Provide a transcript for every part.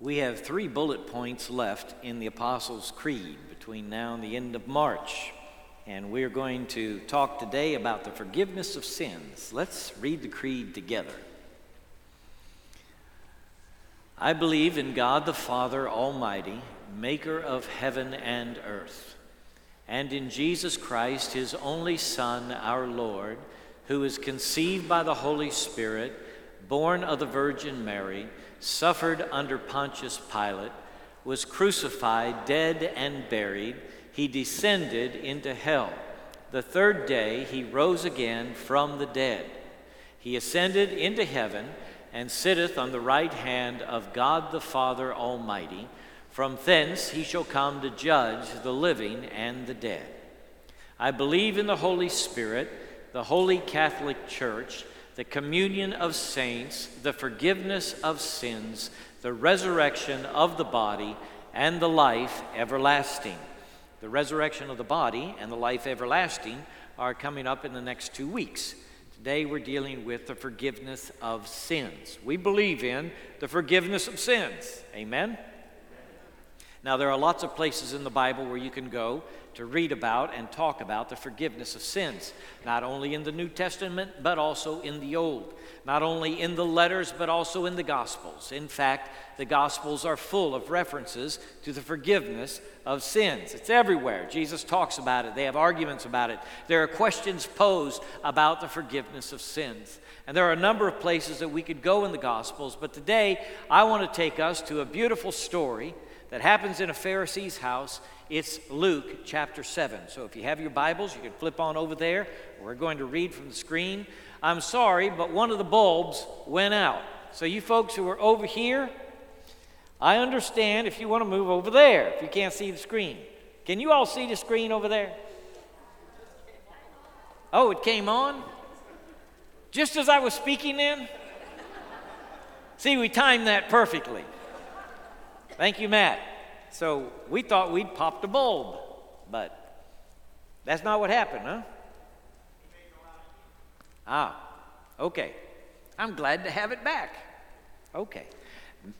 We have three bullet points left in the Apostles' Creed between now and the end of March. And we're going to talk today about the forgiveness of sins. Let's read the Creed together. I believe in God the Father Almighty, maker of heaven and earth, and in Jesus Christ, his only Son, our Lord, who was conceived by the Holy Spirit, born of the Virgin Mary suffered under Pontius Pilate, was crucified, dead, and buried. He descended into hell. The third day he rose again from the dead. He ascended into heaven and sitteth on the right hand of God the Father Almighty. From thence he shall come to judge the living and the dead. I believe in the Holy Spirit, the holy Catholic Church the communion of saints, the forgiveness of sins, the resurrection of the body, and the life everlasting. The resurrection of the body and the life everlasting are coming up in the next two weeks. Today we're dealing with the forgiveness of sins. We believe in the forgiveness of sins. Amen? Now, there are lots of places in the Bible where you can go to read about and talk about the forgiveness of sins, not only in the New Testament, but also in the Old. Not only in the letters, but also in the Gospels. In fact, the Gospels are full of references to the forgiveness of sins. It's everywhere. Jesus talks about it, they have arguments about it. There are questions posed about the forgiveness of sins. And there are a number of places that we could go in the Gospels, but today I want to take us to a beautiful story that happens in a Pharisee's house. It's Luke chapter 7. So if you have your Bibles, you can flip on over there. We're going to read from the screen. I'm sorry, but one of the bulbs went out. So you folks who are over here, I understand if you want to move over there, if you can't see the screen. Can you all see the screen over there? Oh, it came on? Just as I was speaking then? See, we timed that perfectly. Thank you, Matt. So we thought we'd popped a bulb, but that's not what happened, huh? Ah, okay. I'm glad to have it back. Okay.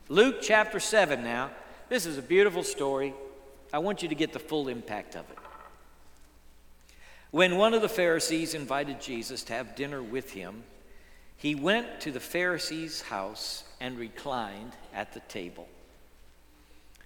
Luke chapter 7 now. This is a beautiful story. I want you to get the full impact of it. When one of the Pharisees invited Jesus to have dinner with him, he went to the Pharisee's house and reclined at the table.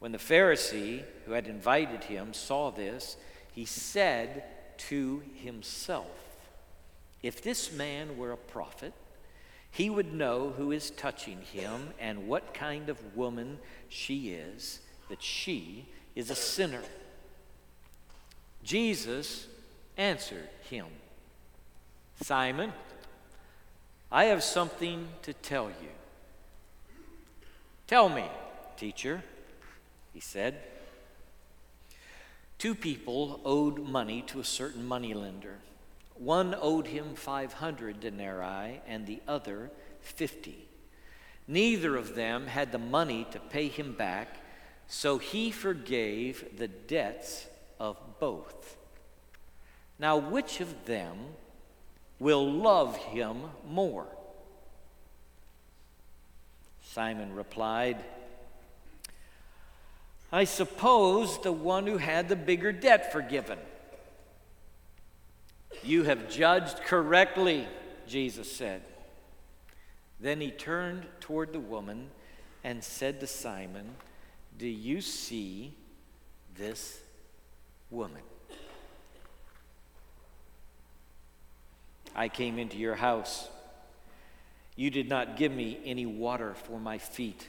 When the Pharisee who had invited him saw this, he said to himself, If this man were a prophet, he would know who is touching him and what kind of woman she is, that she is a sinner. Jesus answered him, Simon, I have something to tell you. Tell me, teacher he said. Two people owed money to a certain moneylender. One owed him 500 denarii and the other 50. Neither of them had the money to pay him back, so he forgave the debts of both. Now, which of them will love him more? Simon replied, I suppose the one who had the bigger debt forgiven. You have judged correctly, Jesus said. Then he turned toward the woman and said to Simon, Do you see this woman? I came into your house. You did not give me any water for my feet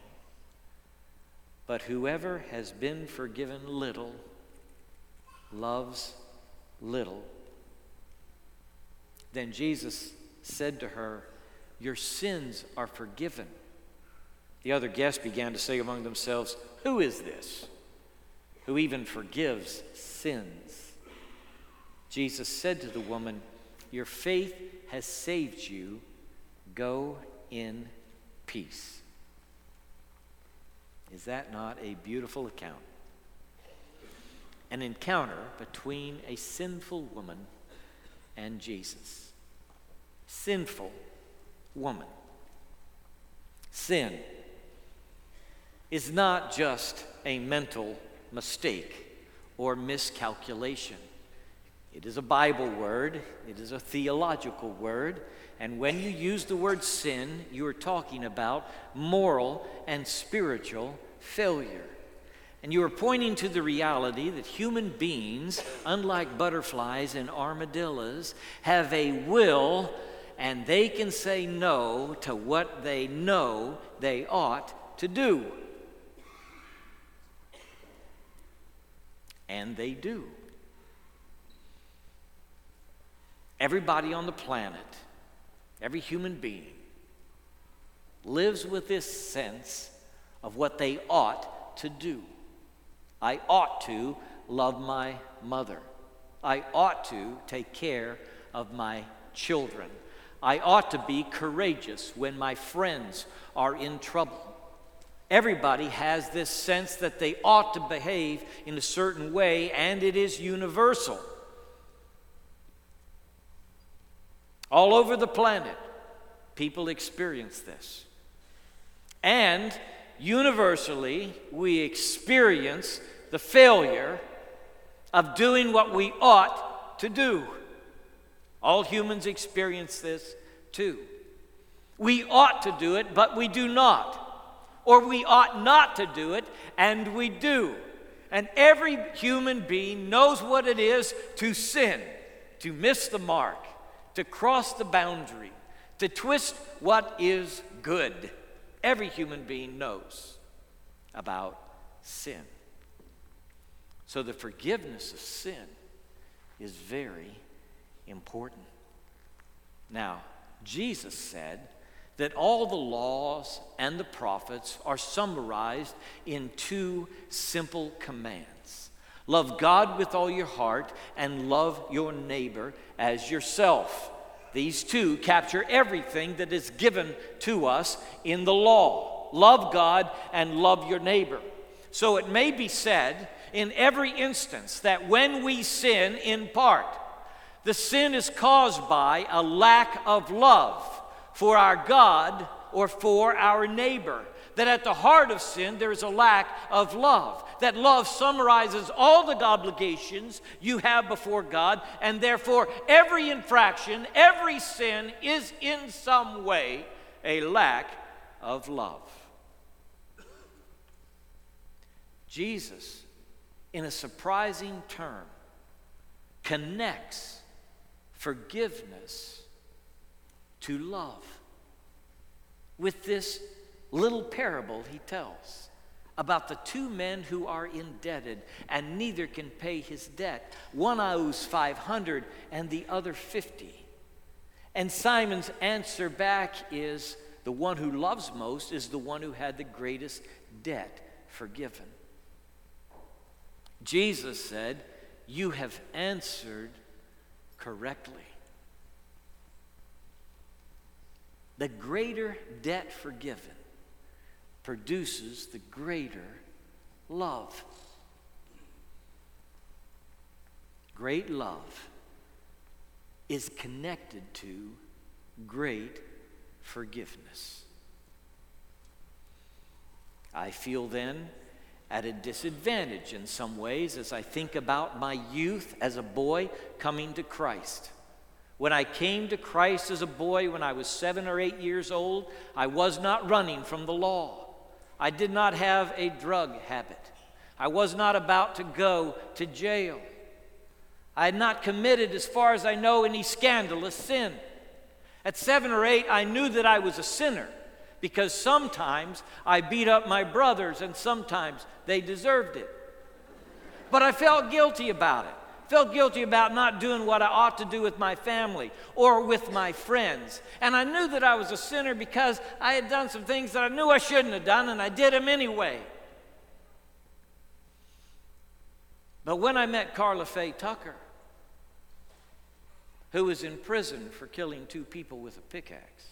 But whoever has been forgiven little loves little. Then Jesus said to her, Your sins are forgiven. The other guests began to say among themselves, Who is this who even forgives sins? Jesus said to the woman, Your faith has saved you. Go in peace. Is that not a beautiful account? An encounter between a sinful woman and Jesus. Sinful woman. Sin is not just a mental mistake or miscalculation. It is a Bible word, it is a theological word, and when you use the word sin, you are talking about moral and spiritual failure. And you are pointing to the reality that human beings, unlike butterflies and armadillos, have a will and they can say no to what they know they ought to do. And they do. Everybody on the planet, every human being, lives with this sense of what they ought to do. I ought to love my mother. I ought to take care of my children. I ought to be courageous when my friends are in trouble. Everybody has this sense that they ought to behave in a certain way, and it is universal. All over the planet, people experience this. And universally, we experience the failure of doing what we ought to do. All humans experience this too. We ought to do it, but we do not. Or we ought not to do it, and we do. And every human being knows what it is to sin, to miss the mark, to cross the boundary, to twist what is good. Every human being knows about sin. So the forgiveness of sin is very important. Now, Jesus said that all the laws and the prophets are summarized in two simple commands love God with all your heart and love your neighbor as yourself. These two capture everything that is given to us in the law love God and love your neighbor. So it may be said in every instance that when we sin in part, the sin is caused by a lack of love for our God or for our neighbor. That at the heart of sin, there is a lack of love. That love summarizes all the obligations you have before God, and therefore, every infraction, every sin is in some way a lack of love. Jesus, in a surprising term, connects forgiveness to love. With this little parable he tells about the two men who are indebted and neither can pay his debt. One owes 500 and the other 50. And Simon's answer back is the one who loves most is the one who had the greatest debt forgiven. Jesus said, You have answered correctly. The greater debt forgiven produces the greater love. Great love is connected to great forgiveness. I feel then at a disadvantage in some ways as I think about my youth as a boy coming to Christ. When I came to Christ as a boy, when I was seven or eight years old, I was not running from the law. I did not have a drug habit. I was not about to go to jail. I had not committed, as far as I know, any scandalous sin. At seven or eight, I knew that I was a sinner because sometimes I beat up my brothers and sometimes they deserved it. But I felt guilty about it felt guilty about not doing what I ought to do with my family or with my friends. And I knew that I was a sinner because I had done some things that I knew I shouldn't have done, and I did them anyway. But when I met Karla Faye Tucker, who was in prison for killing two people with a pickaxe,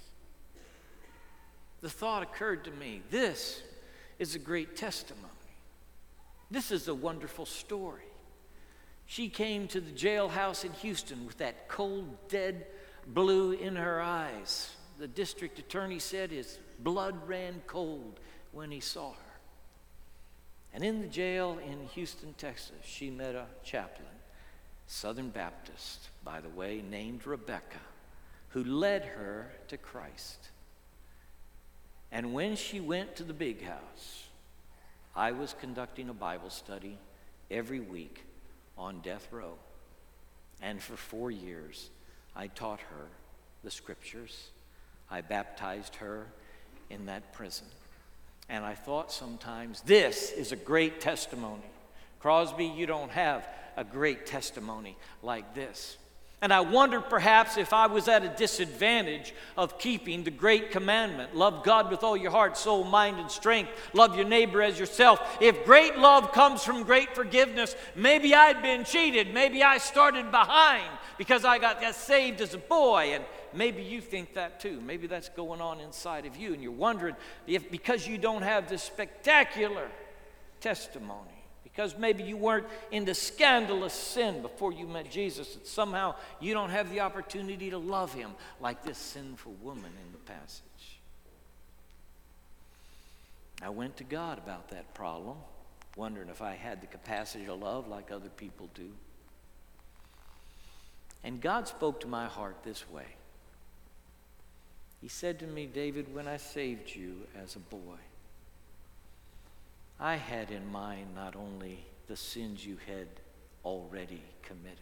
the thought occurred to me this is a great testimony. This is a wonderful story. She came to the jailhouse in Houston with that cold, dead blue in her eyes. The district attorney said his blood ran cold when he saw her. And in the jail in Houston, Texas, she met a chaplain, Southern Baptist, by the way, named Rebecca, who led her to Christ. And when she went to the big house, I was conducting a Bible study every week on death row. And for four years, I taught her the scriptures. I baptized her in that prison. And I thought sometimes, this is a great testimony. Crosby, you don't have a great testimony like this. And I wondered perhaps if I was at a disadvantage of keeping the great commandment love God with all your heart, soul, mind, and strength, love your neighbor as yourself. If great love comes from great forgiveness, maybe I'd been cheated. Maybe I started behind because I got, got saved as a boy. And maybe you think that too. Maybe that's going on inside of you. And you're wondering if because you don't have this spectacular testimony because maybe you weren't into scandalous sin before you met Jesus, that somehow you don't have the opportunity to love him like this sinful woman in the passage. I went to God about that problem, wondering if I had the capacity to love like other people do. And God spoke to my heart this way He said to me, David, when I saved you as a boy, I had in mind not only the sins you had already committed,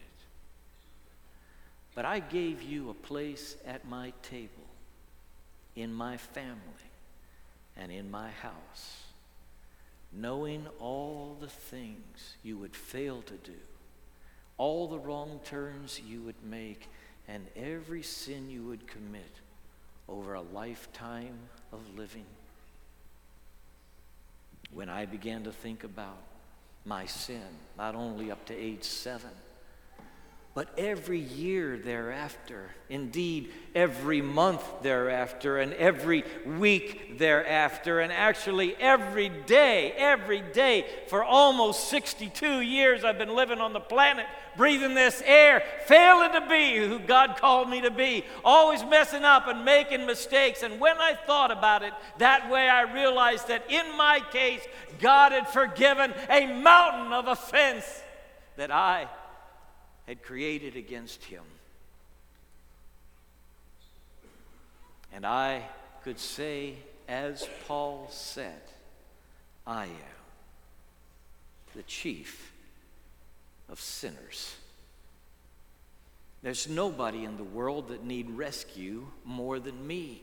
but I gave you a place at my table, in my family, and in my house, knowing all the things you would fail to do, all the wrong turns you would make, and every sin you would commit over a lifetime of living when I began to think about my sin, not only up to age seven, but every year thereafter, indeed, every month thereafter, and every week thereafter, and actually every day, every day for almost 62 years I've been living on the planet, breathing this air, failing to be who God called me to be, always messing up and making mistakes. And when I thought about it that way, I realized that in my case, God had forgiven a mountain of offense that I had created against him. And I could say, as Paul said, I am the chief of sinners. There's nobody in the world that need rescue more than me.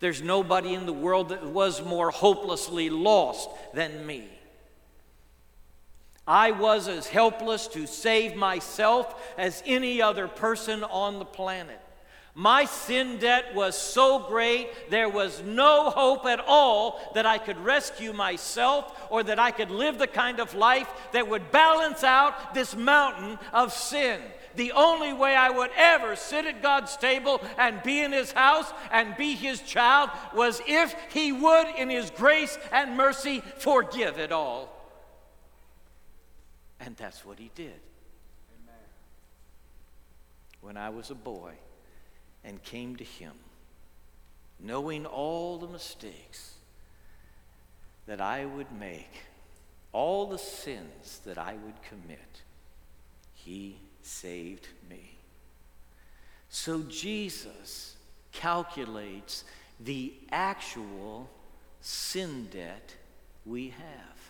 There's nobody in the world that was more hopelessly lost than me. I was as helpless to save myself as any other person on the planet. My sin debt was so great, there was no hope at all that I could rescue myself or that I could live the kind of life that would balance out this mountain of sin. The only way I would ever sit at God's table and be in His house and be His child was if He would, in His grace and mercy, forgive it all. And that's what he did. Amen. When I was a boy and came to him, knowing all the mistakes that I would make, all the sins that I would commit, he saved me. So Jesus calculates the actual sin debt we have.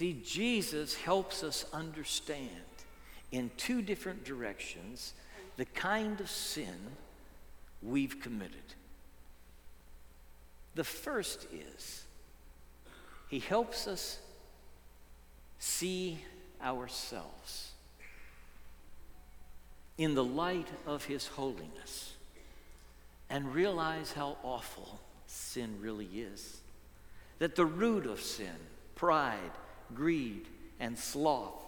See, Jesus helps us understand in two different directions the kind of sin we've committed. The first is he helps us see ourselves in the light of his holiness and realize how awful sin really is. That the root of sin, pride, greed, and sloth,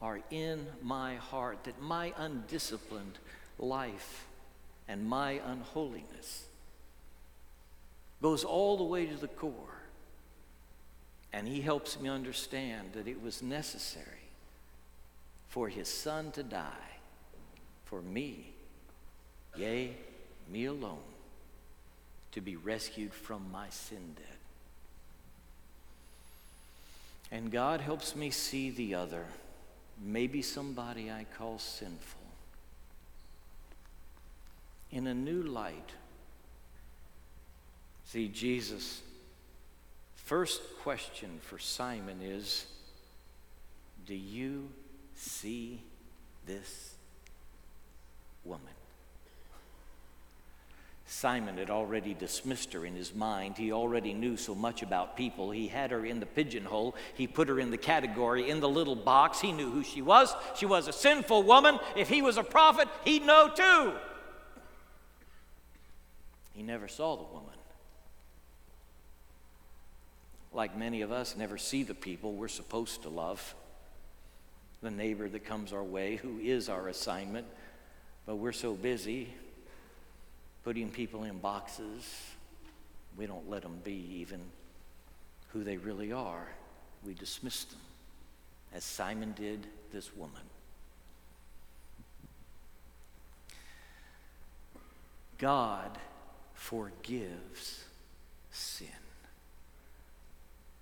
are in my heart, that my undisciplined life and my unholiness goes all the way to the core. And he helps me understand that it was necessary for his son to die for me, yea, me alone, to be rescued from my sin debt. And God helps me see the other, maybe somebody I call sinful, in a new light. See, Jesus' first question for Simon is Do you see this woman? Simon had already dismissed her in his mind. He already knew so much about people. He had her in the pigeonhole. He put her in the category, in the little box. He knew who she was. She was a sinful woman. If he was a prophet, he'd know too. He never saw the woman. Like many of us, never see the people we're supposed to love. The neighbor that comes our way, who is our assignment, but we're so busy putting people in boxes. We don't let them be even who they really are. We dismiss them, as Simon did this woman. God forgives sin.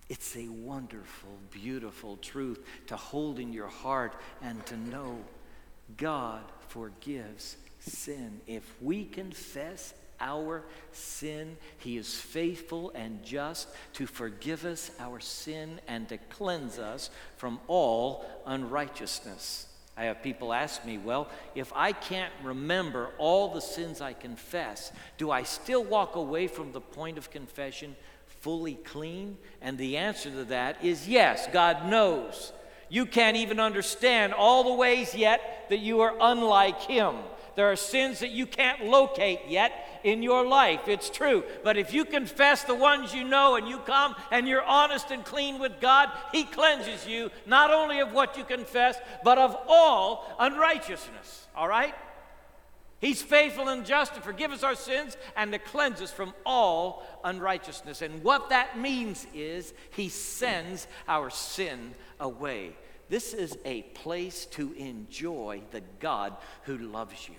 It's a wonderful, beautiful truth to hold in your heart and to know God forgives sin. If we confess our sin, He is faithful and just to forgive us our sin and to cleanse us from all unrighteousness. I have people ask me, well, if I can't remember all the sins I confess, do I still walk away from the point of confession fully clean? And the answer to that is yes, God knows. You can't even understand all the ways yet that you are unlike Him. There are sins that you can't locate yet in your life. It's true. But if you confess the ones you know and you come and you're honest and clean with God, He cleanses you not only of what you confess, but of all unrighteousness. All right? He's faithful and just to forgive us our sins and to cleanse us from all unrighteousness. And what that means is He sends our sin away. This is a place to enjoy the God who loves you.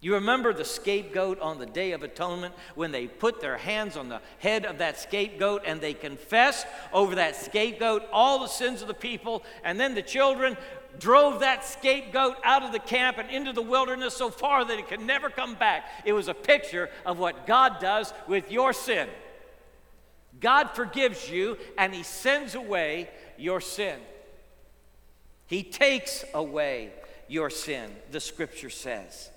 You remember the scapegoat on the Day of Atonement when they put their hands on the head of that scapegoat and they confessed over that scapegoat all the sins of the people, and then the children drove that scapegoat out of the camp and into the wilderness so far that it could never come back. It was a picture of what God does with your sin. God forgives you and He sends away your sin. He takes away your sin, the scripture says.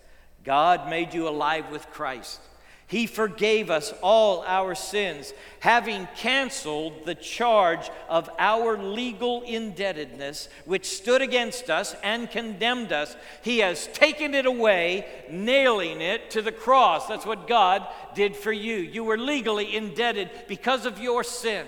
God made you alive with Christ. He forgave us all our sins, having canceled the charge of our legal indebtedness, which stood against us and condemned us. He has taken it away, nailing it to the cross. That's what God did for you. You were legally indebted because of your sin.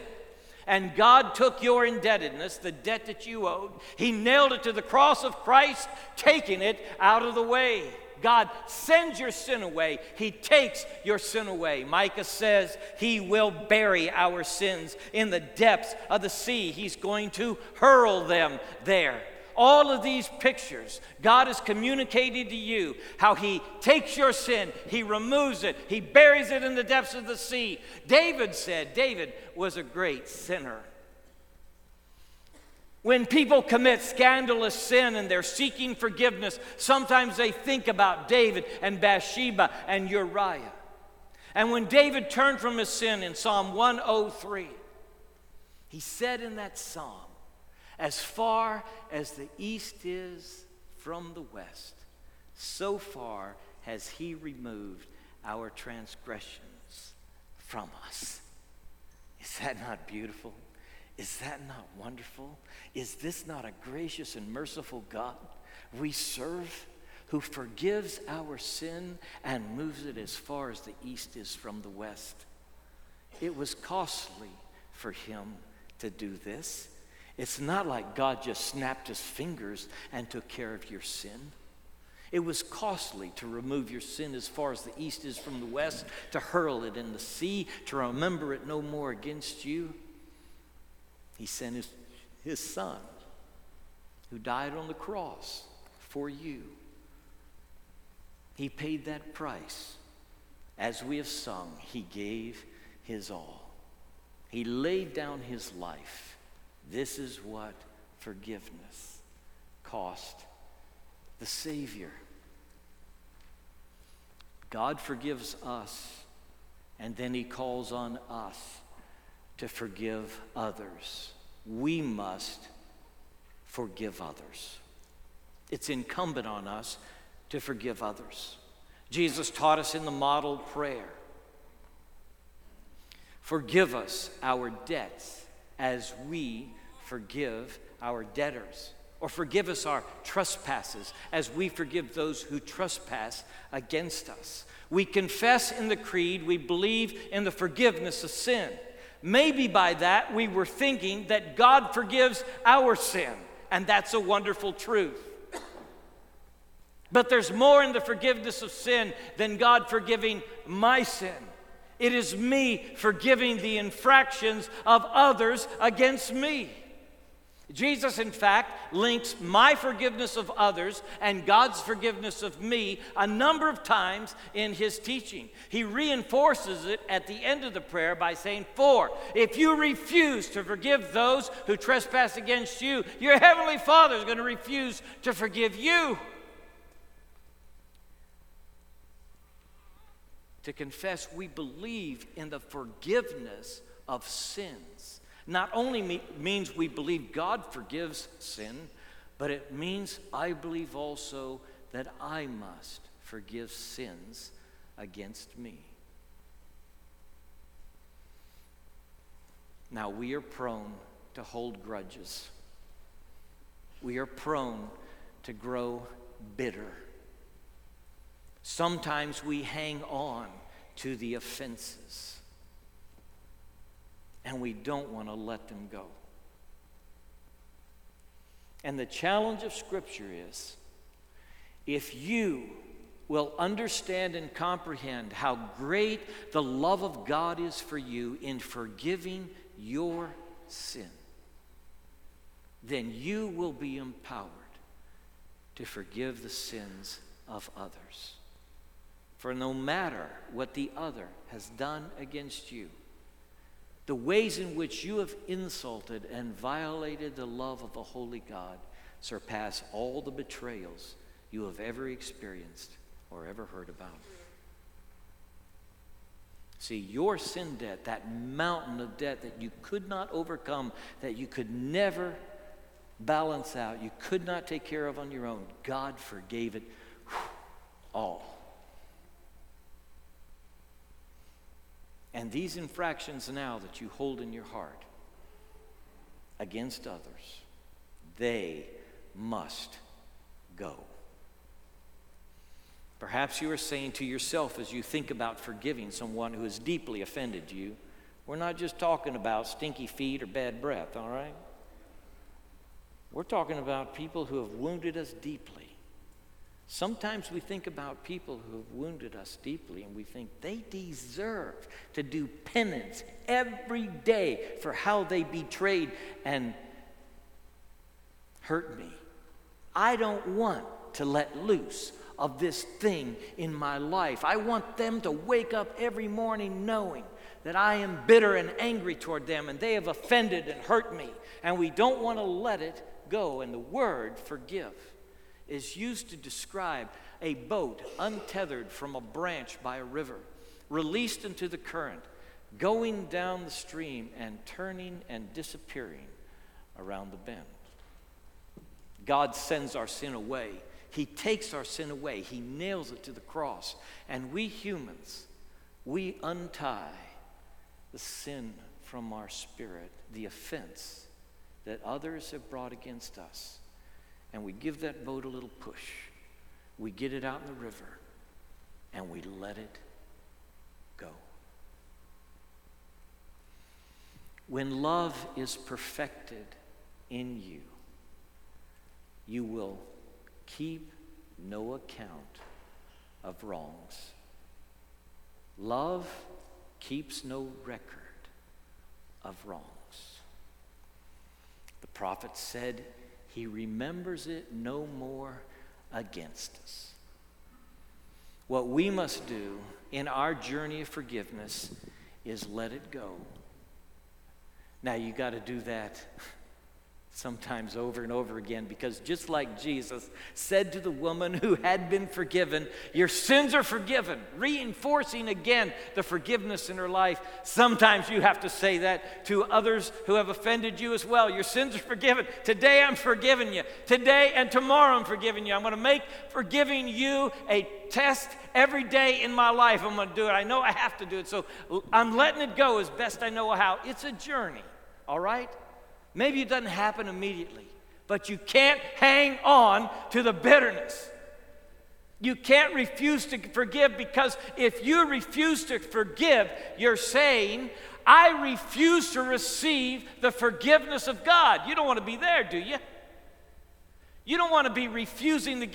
And God took your indebtedness, the debt that you owed, He nailed it to the cross of Christ, taking it out of the way. God sends your sin away. He takes your sin away. Micah says he will bury our sins in the depths of the sea. He's going to hurl them there all of these pictures, God is communicating to you how He takes your sin, He removes it, He buries it in the depths of the sea. David said, David was a great sinner. When people commit scandalous sin and they're seeking forgiveness, sometimes they think about David and Bathsheba and Uriah. And when David turned from his sin in Psalm 103, he said in that psalm, As far as the east is from the west, so far has he removed our transgressions from us. Is that not beautiful? Is that not wonderful? Is this not a gracious and merciful God we serve who forgives our sin and moves it as far as the east is from the west? It was costly for him to do this. It's not like God just snapped his fingers and took care of your sin. It was costly to remove your sin as far as the east is from the west, to hurl it in the sea, to remember it no more against you. He sent his, his son, who died on the cross for you. He paid that price. As we have sung, he gave his all. He laid down his life. This is what forgiveness cost the Savior. God forgives us, and then He calls on us to forgive others. We must forgive others. It's incumbent on us to forgive others. Jesus taught us in the model prayer Forgive us our debts as we forgive our debtors or forgive us our trespasses as we forgive those who trespass against us. We confess in the creed we believe in the forgiveness of sin. Maybe by that we were thinking that God forgives our sin, and that's a wonderful truth. But there's more in the forgiveness of sin than God forgiving my sin. It is me forgiving the infractions of others against me. Jesus, in fact, links my forgiveness of others and God's forgiveness of me a number of times in his teaching. He reinforces it at the end of the prayer by saying, For if you refuse to forgive those who trespass against you, your heavenly Father is going to refuse to forgive you. To confess we believe in the forgiveness of sins not only me- means we believe God forgives sin, but it means I believe also that I must forgive sins against me. Now, we are prone to hold grudges. We are prone to grow bitter. Sometimes we hang on to the offenses and we don't want to let them go. And the challenge of Scripture is if you will understand and comprehend how great the love of God is for you in forgiving your sin, then you will be empowered to forgive the sins of others. For no matter what the other has done against you, the ways in which you have insulted and violated the love of the Holy God surpass all the betrayals you have ever experienced or ever heard about. See, your sin debt, that mountain of debt that you could not overcome, that you could never balance out, you could not take care of on your own, God forgave it all. And these infractions now that you hold in your heart against others, they must go. Perhaps you are saying to yourself as you think about forgiving someone who has deeply offended you, we're not just talking about stinky feet or bad breath, all right? We're talking about people who have wounded us deeply. Sometimes we think about people who have wounded us deeply and we think they deserve to do penance every day for how they betrayed and hurt me. I don't want to let loose of this thing in my life. I want them to wake up every morning knowing that I am bitter and angry toward them and they have offended and hurt me. And we don't want to let it go. And the word forgive is used to describe a boat untethered from a branch by a river, released into the current, going down the stream and turning and disappearing around the bend. God sends our sin away. He takes our sin away. He nails it to the cross. And we humans, we untie the sin from our spirit, the offense that others have brought against us. And we give that boat a little push. We get it out in the river and we let it go. When love is perfected in you, you will keep no account of wrongs. Love keeps no record of wrongs. The prophet said, He remembers it no more against us. What we must do in our journey of forgiveness is let it go. Now, you got to do that sometimes over and over again because just like Jesus said to the woman who had been forgiven, Your sins are forgiven, reinforcing again the forgiveness in her life. Sometimes you have to say that to others who have offended you as well. Your sins are forgiven. Today I'm forgiving you. Today and tomorrow I'm forgiving you. I'm going to make forgiving you a test every day in my life. I'm going to do it. I know I have to do it. So I'm letting it go as best I know how. It's a journey, all right? Maybe it doesn't happen immediately, but you can't hang on to the bitterness. You can't refuse to forgive because if you refuse to forgive, you're saying, I refuse to receive the forgiveness of God. You don't want to be there, do you? You don't want to be refusing the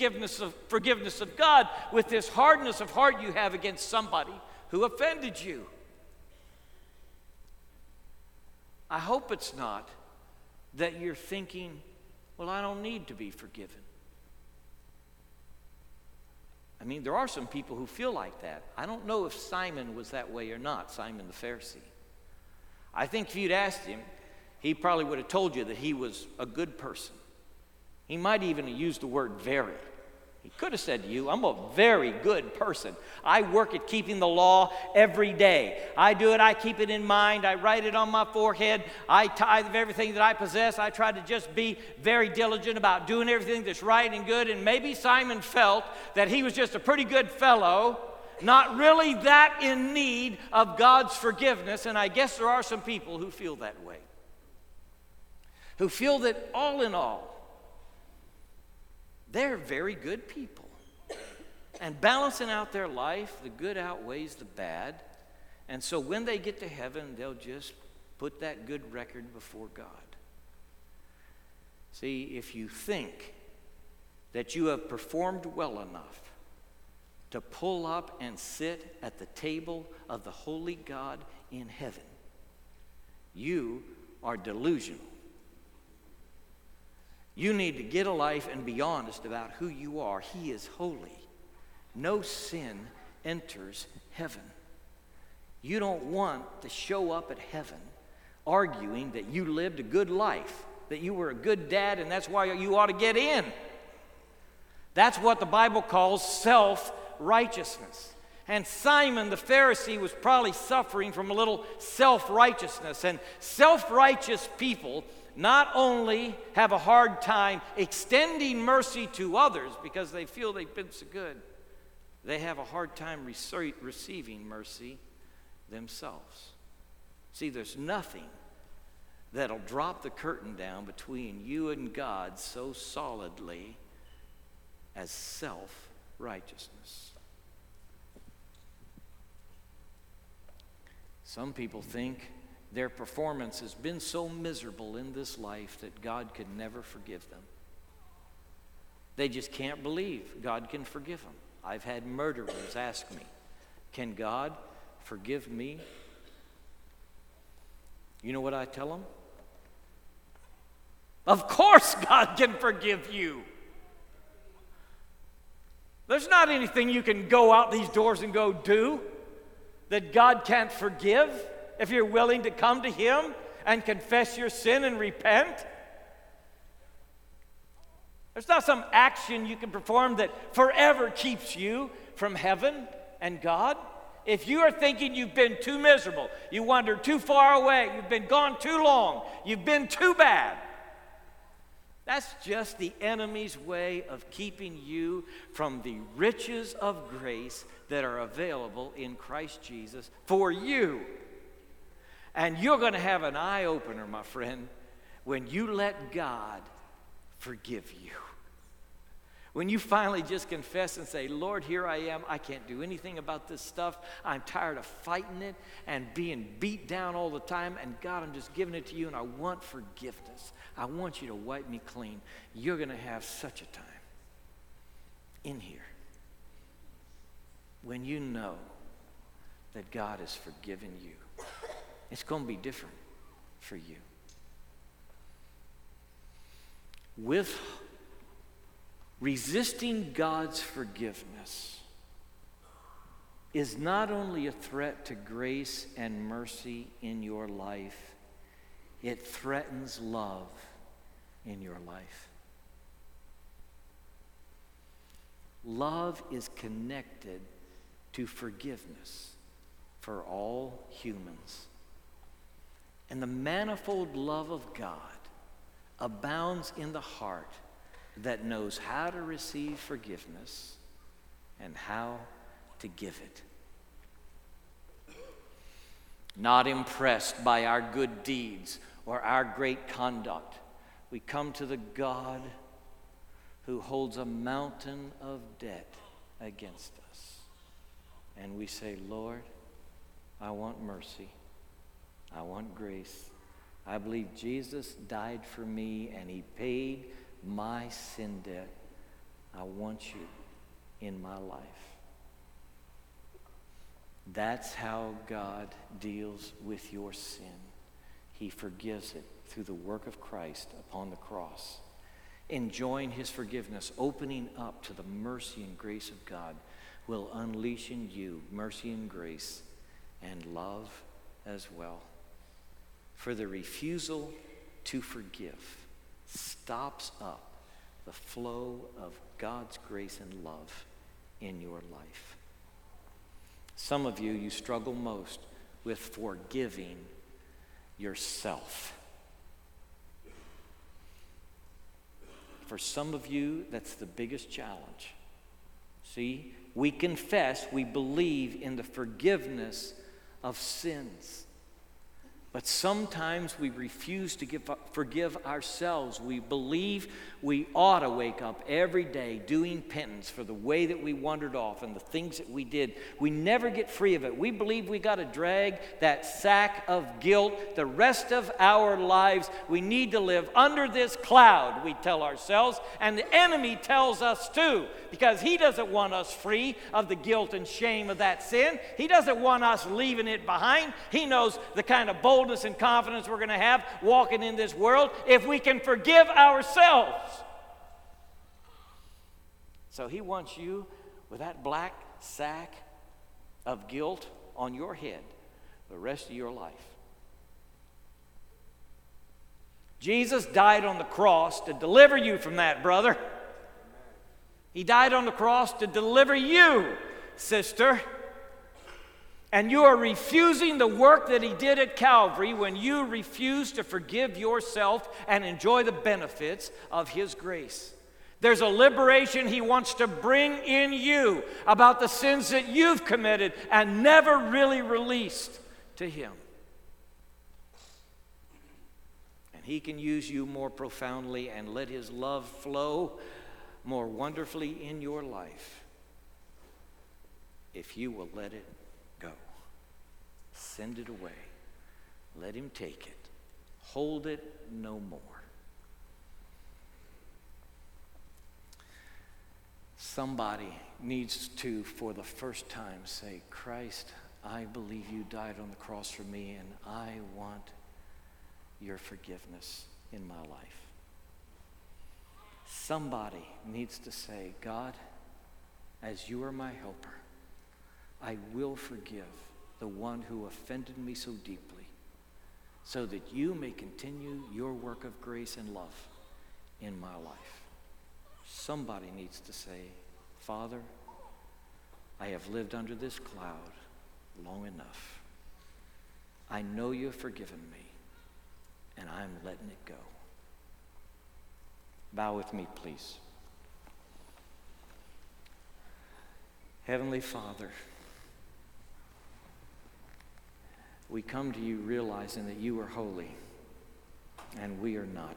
forgiveness of, God with this hardness of heart you have against somebody who offended you. I hope it's not that you're thinking, well, I don't need to be forgiven. I mean, there are some people who feel like that. I don't know if Simon was that way or not, Simon the Pharisee. I think if you'd asked him, he probably would have told you that he was a good person. He might even have used the word very. He could have said to you, I'm a very good person. I work at keeping the law every day. I do it, I keep it in mind, I write it on my forehead, I tithe of everything that I possess. I try to just be very diligent about doing everything that's right and good. And maybe Simon felt that he was just a pretty good fellow, not really that in need of God's forgiveness. And I guess there are some people who feel that way, who feel that all in all, they're very good people. And balancing out their life, the good outweighs the bad. And so when they get to heaven, they'll just put that good record before God. See, if you think that you have performed well enough to pull up and sit at the table of the holy God in heaven, you are delusional. You need to get a life and be honest about who you are. He is holy. No sin enters heaven. You don't want to show up at heaven arguing that you lived a good life, that you were a good dad, and that's why you ought to get in. That's what the Bible calls self righteousness. And Simon the Pharisee was probably suffering from a little self righteousness. And self righteous people not only have a hard time extending mercy to others because they feel they've been so good, they have a hard time receiving mercy themselves. See, there's nothing that'll drop the curtain down between you and God so solidly as self righteousness. Some people think their performance has been so miserable in this life that God could never forgive them. They just can't believe God can forgive them. I've had murderers ask me, Can God forgive me? You know what I tell them? Of course, God can forgive you. There's not anything you can go out these doors and go do that God can't forgive if you're willing to come to Him and confess your sin and repent. There's not some action you can perform that forever keeps you from heaven and God. If you are thinking you've been too miserable, you wandered too far away, you've been gone too long, you've been too bad, that's just the enemy's way of keeping you from the riches of grace that are available in Christ Jesus for you. And you're going to have an eye opener, my friend, when you let God forgive you. When you finally just confess and say, Lord, here I am. I can't do anything about this stuff. I'm tired of fighting it and being beat down all the time. And God, I'm just giving it to you and I want forgiveness. I want you to wipe me clean. You're going to have such a time in here when you know that God has forgiven you. It's going to be different for you. With resisting God's forgiveness is not only a threat to grace and mercy in your life, it threatens love in your life. Love is connected to forgiveness for all humans. And the manifold love of God abounds in the heart that knows how to receive forgiveness and how to give it. Not impressed by our good deeds or our great conduct, we come to the God who holds a mountain of debt against us. And we say, Lord, I want mercy. I want grace. I believe Jesus died for me and he paid my sin debt. I want you in my life. That's how God deals with your sin. He forgives it through the work of Christ upon the cross. Enjoying his forgiveness, opening up to the mercy and grace of God, will unleash in you mercy and grace and love as well. For the refusal to forgive stops up the flow of God's grace and love in your life. Some of you, you struggle most with forgiving yourself. For some of you, that's the biggest challenge. See, we confess, we believe in the forgiveness of sins. But sometimes we refuse to give, forgive ourselves. We believe we ought to wake up every day doing penance for the way that we wandered off and the things that we did. We never get free of it. We believe we got to drag that sack of guilt the rest of our lives. We need to live under this cloud, we tell ourselves. And the enemy tells us too, because he doesn't want us free of the guilt and shame of that sin. He doesn't want us leaving it behind. He knows the kind of bold boldness and confidence we're going to have walking in this world if we can forgive ourselves. So he wants you with that black sack of guilt on your head the rest of your life. Jesus died on the cross to deliver you from that, brother. He died on the cross to deliver you, sister. And you are refusing the work that he did at Calvary when you refuse to forgive yourself and enjoy the benefits of his grace. There's a liberation he wants to bring in you about the sins that you've committed and never really released to him. And he can use you more profoundly and let his love flow more wonderfully in your life if you will let it Send it away. Let him take it. Hold it no more. Somebody needs to, for the first time, say, Christ, I believe you died on the cross for me, and I want your forgiveness in my life. Somebody needs to say, God, as you are my helper, I will forgive the one who offended me so deeply, so that you may continue your work of grace and love in my life. Somebody needs to say, Father, I have lived under this cloud long enough. I know you have forgiven me, and I'm letting it go. Bow with me, please. Heavenly Father, we come to you realizing that you are holy and we are not.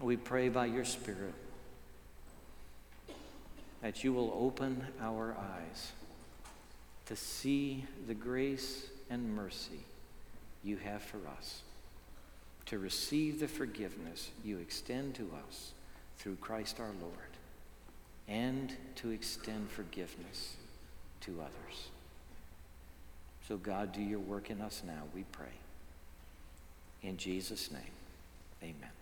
We pray by your Spirit that you will open our eyes to see the grace and mercy you have for us, to receive the forgiveness you extend to us through Christ our Lord, and to extend forgiveness to others. So, God, do your work in us now, we pray. In Jesus' name, amen.